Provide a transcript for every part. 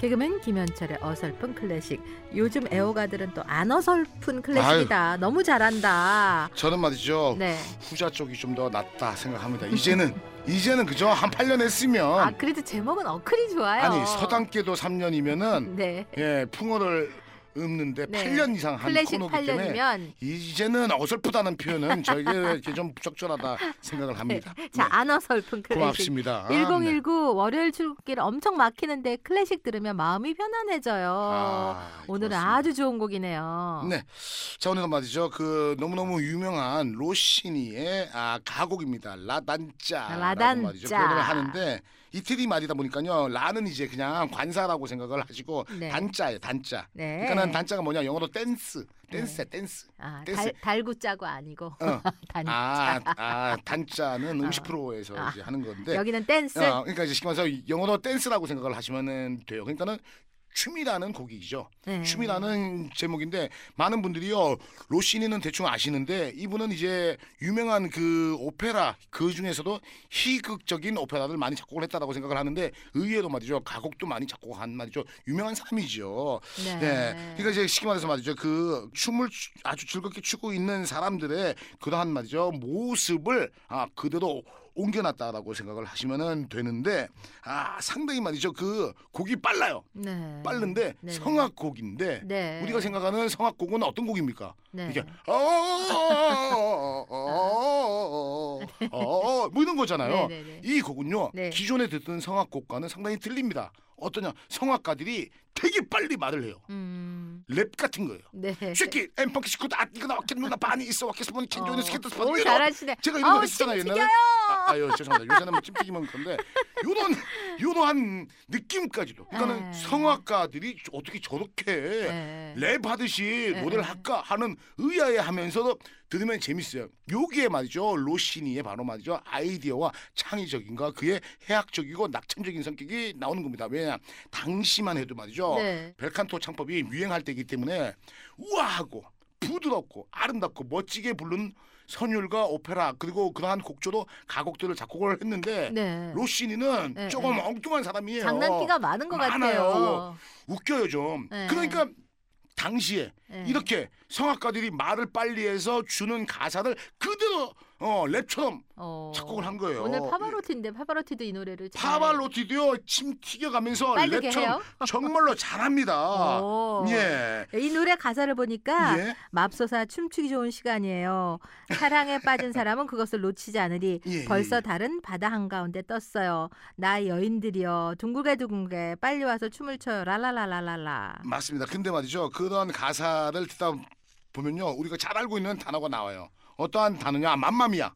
개그맨 김현철의 어설픈 클래식. 요즘 애호가들은 또 안 어설픈 클래식이다. 너무 잘한다. 저는 말이죠. 네. 후자 쪽이 좀 더 낫다 생각합니다. 이제는 이제는 그죠 한 8년 했으면 아 그래도 제목은 어클이 좋아요. 아니 서당계도 3년이면은 네. 예 풍어를 읊는데 네. 8년 이상 한 클래식 코너기 때문에 8년이면 이제는 어설프다는 표현은 저에게 좀 부적절하다 생각을 합니다. 자, 네. 안 어설픈 클래식. 고맙습니다. 1019 월요일 출국길 엄청 막히는데 클래식 들으면 마음이 편안해져요. 아, 오늘은. 아주 좋은 곡이네요. 네. 자 오늘은 말이죠. 그 너무너무 유명한 로시니의 아, 가곡입니다. La Danza. La Danza. 말이죠. 표현을 하는데 이태리 말이다 보니까요. La는 이제 그냥 관사라고 생각을 하시고 네. danza예요. danza. 네. 그러니까는 danza가 뭐냐? 영어로 댄스. 댄스야, 네. 댄스. 아, 댄스. 달, 달고 짜고 아니고 어. 단짠. 아, 아, 단짠은 음식 어. 프로에서 아. 이제 하는 건데. 여기는 댄스. 어, 그러니까 이제 말해서 영어로 댄스라고 생각을 하시면 돼요. 그러니까는 춤이라는 곡이죠. 네. 춤이라는 제목인데 많은 분들이요 로시니는 대충 아시는데 이분은 이제 유명한 그 오페라 그 중에서도 희극적인 오페라를 많이 작곡을 했다라고 생각을 하는데 의외로 말이죠 가곡도 많이 작곡한 말이죠 유명한 사람이죠. 네. 네. 그러니까 이제 쉽게 말해서 말이죠 그 춤을 추- 아주 즐겁게 추고 있는 사람들의 그러한 말이죠 모습을 아 그대로 옮겨놨다라고 생각을 하시면은 되는데 아 상당히 말이죠 그 곡이 빨라요. 네. 빠른데 네. 성악곡인데 네. 우리가 생각하는 성악곡은 어떤 곡입니까? 네. 이게 어어어어어뭐 이런 거잖아요. 네, 네, 네. 이 곡은요 네. 기존에 듣던 성악곡과는 상당히 틀립니다. 어떠냐 성악가들이 되게 빨리 말을 해요. 음. 랩 같은 거예요. 네. 쉐키 엠펑키 시코드 아 이거 나왔겠누나 바니 있어 왔겠어 보니 캔조이는 스케트 스파드 오, 잘하시네. 제가 이런 거 아우, 했었잖아요 침 옛날에 튀겨요. 아, 아유 죄송합니다 요새는 뭐 찜튀기면 그런데 요런 요러한 느낌까지도 그러니까는 네. 성악가들이 어떻게 저렇게 네. 랩하듯이 네. 노래를 할까 하는 의아해하면서도 들으면 재밌어요. 여기에 말이죠 로시니의 바로 말이죠 아이디어와 창의적인과 그의 해학적이고 낙천적인 성격이 나오는 겁니다. 왜냐 당시만 해도 말이죠 네. 벨칸토 창법이 유행할 때 이기 때문에 우아하고 부드럽고 아름답고 멋지게 부른 선율과 오페라 그리고 그러한 곡조도 가곡들을 작곡을 했는데 네. 로시니는 네, 조금 네. 엉뚱한 사람이에요. 장난기가 많은 것 많아요. 같아요. 웃겨요 좀. 네. 그러니까 당시에 네. 이렇게 성악가들이 말을 빨리 해서 주는 가사를 그대로 어, 랩처럼 어. 작곡을 한 거예요. 오늘 파바로티인데 파바로티도 이 노래를 잘- 파바로티도요 침 튀겨가면서 랩처럼 해요? 정말로 잘합니다. 오. 예. 이 노래 가사를 보니까 예. 맙소사 춤추기 좋은 시간이에요. 사랑에 빠진 사람은 그것을 놓치지 않으리. 예, 벌써 예, 예. 달은 바다 한가운데 떴어요. 나 여인들이여 둥글게 둥글게 빨리 와서 춤을 춰요. 랄랄랄랄랄라. 맞습니다. 근데 말이죠. 그런 가사를 듣다 보면요. 우리가 잘 알고 있는 단어가 나와요. 어떠한 단어냐? mamma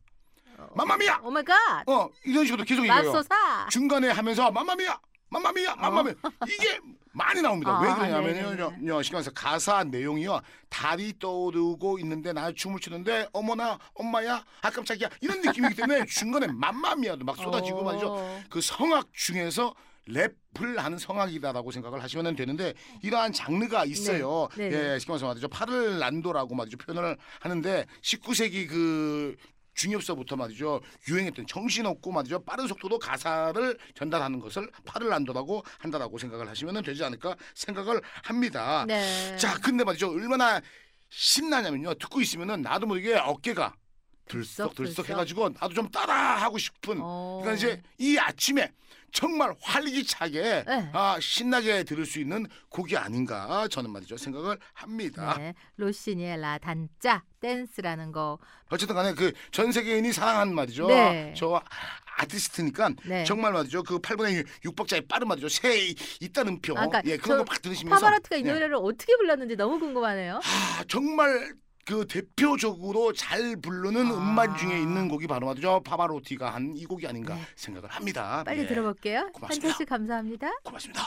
mia. mamma mia. oh my god. 어, 이런 식으로 계속 얘기해요. 맙소사. 중간에 하면서 mamma mia. 맘마미야. 맘마미야. 이게 많이 나옵니다. 아, 왜 그러냐면요. 네네네. 요, 시간에서 가사 내용이요. 달이 떠오르고 있는데 나 춤을 추는데 어머나 엄마야 아 깜짝이야 이런 느낌이기 때문에 중간에 맘마미야도 막 쏟아지고 말이죠. 오. 그 성악 중에서 랩을 하는 성악이다라고 생각을 하시면 되는데 이러한 장르가 있어요. 네, 네, 예, 쉽게 말해서 말이죠. 파를란도라고 말이죠. 표현을 하는데 19세기 그 중엽서부터 말이죠 유행했던 정신없고 말이죠 빠른 속도로 가사를 전달하는 것을 parlando라고 한다라고 생각을 하시면 되지 않을까 생각을 합니다. 네. 자, 근데 말이죠 얼마나 신나냐면요 듣고 있으면은 나도 모르게 어깨가 들썩 들썩, 들썩 해가지고 나도 좀 따라 하고 싶은 어. 그러니까 이제 이 아침에 정말 활기차게 네. 아, 신나게 들을 수 있는 곡이 아닌가 저는 말이죠 생각을 합니다. 네. 로시니의 La Danza 댄스라는 거. 어쨌든 간에 그 전 세계인이 사랑하는 말이죠. 네. 저 아티스트니까 네. 정말 말이죠. 그 8분의 6박자의 빠른 말이죠. 새 있다는 표. 아, 그러니까 예, 그런 저거막 들으시면서 파바로티가 이 예. 노래를 어떻게 불렀는지 너무 궁금하네요. 아, 정말 그 대표적으로 잘 부르는 아. 음반 중에 있는 곡이 바로 말이죠. 파바로티가 한 이 곡이 아닌가 네. 생각을 합니다. 빨리 예. 들어볼게요. 고맙습니다. 한철 씨 감사합니다. 고맙습니다.